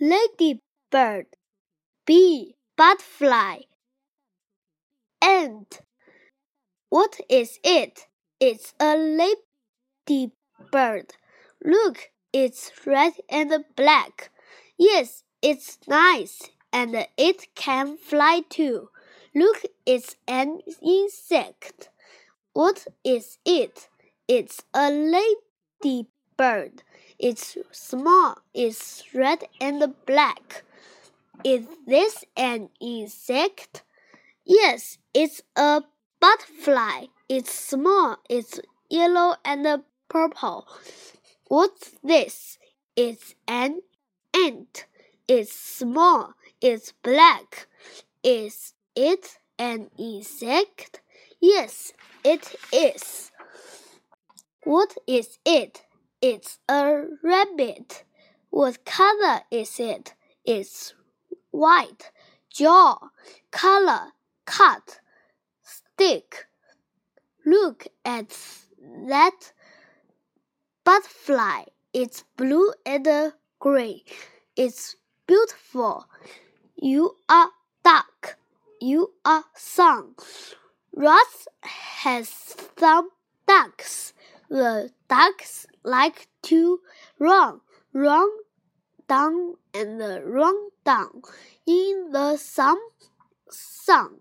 ladybird, bee, butterfly, ant. What is it? It's a ladybird. Look, it's red and black. Yes, it's nice, and it can fly too. Look, it's an insect. What is it? It's a ladybird. It's small, it's red and black. Is this an insect? Yes, it's a butterfly. It's small, it's yellow and purple. What's this? It's an ant. It's small, it's black. Is it an insect? Yes, it is. What is it? It's a rabbit. What color is it? It's white. Jaw, color, cut, stick. Look at that butterfly. It's blue and gray. It's beautiful. You are duck. You are sun. Russ has some ducks. The ducks like to run, run down and run down in the sun. sun.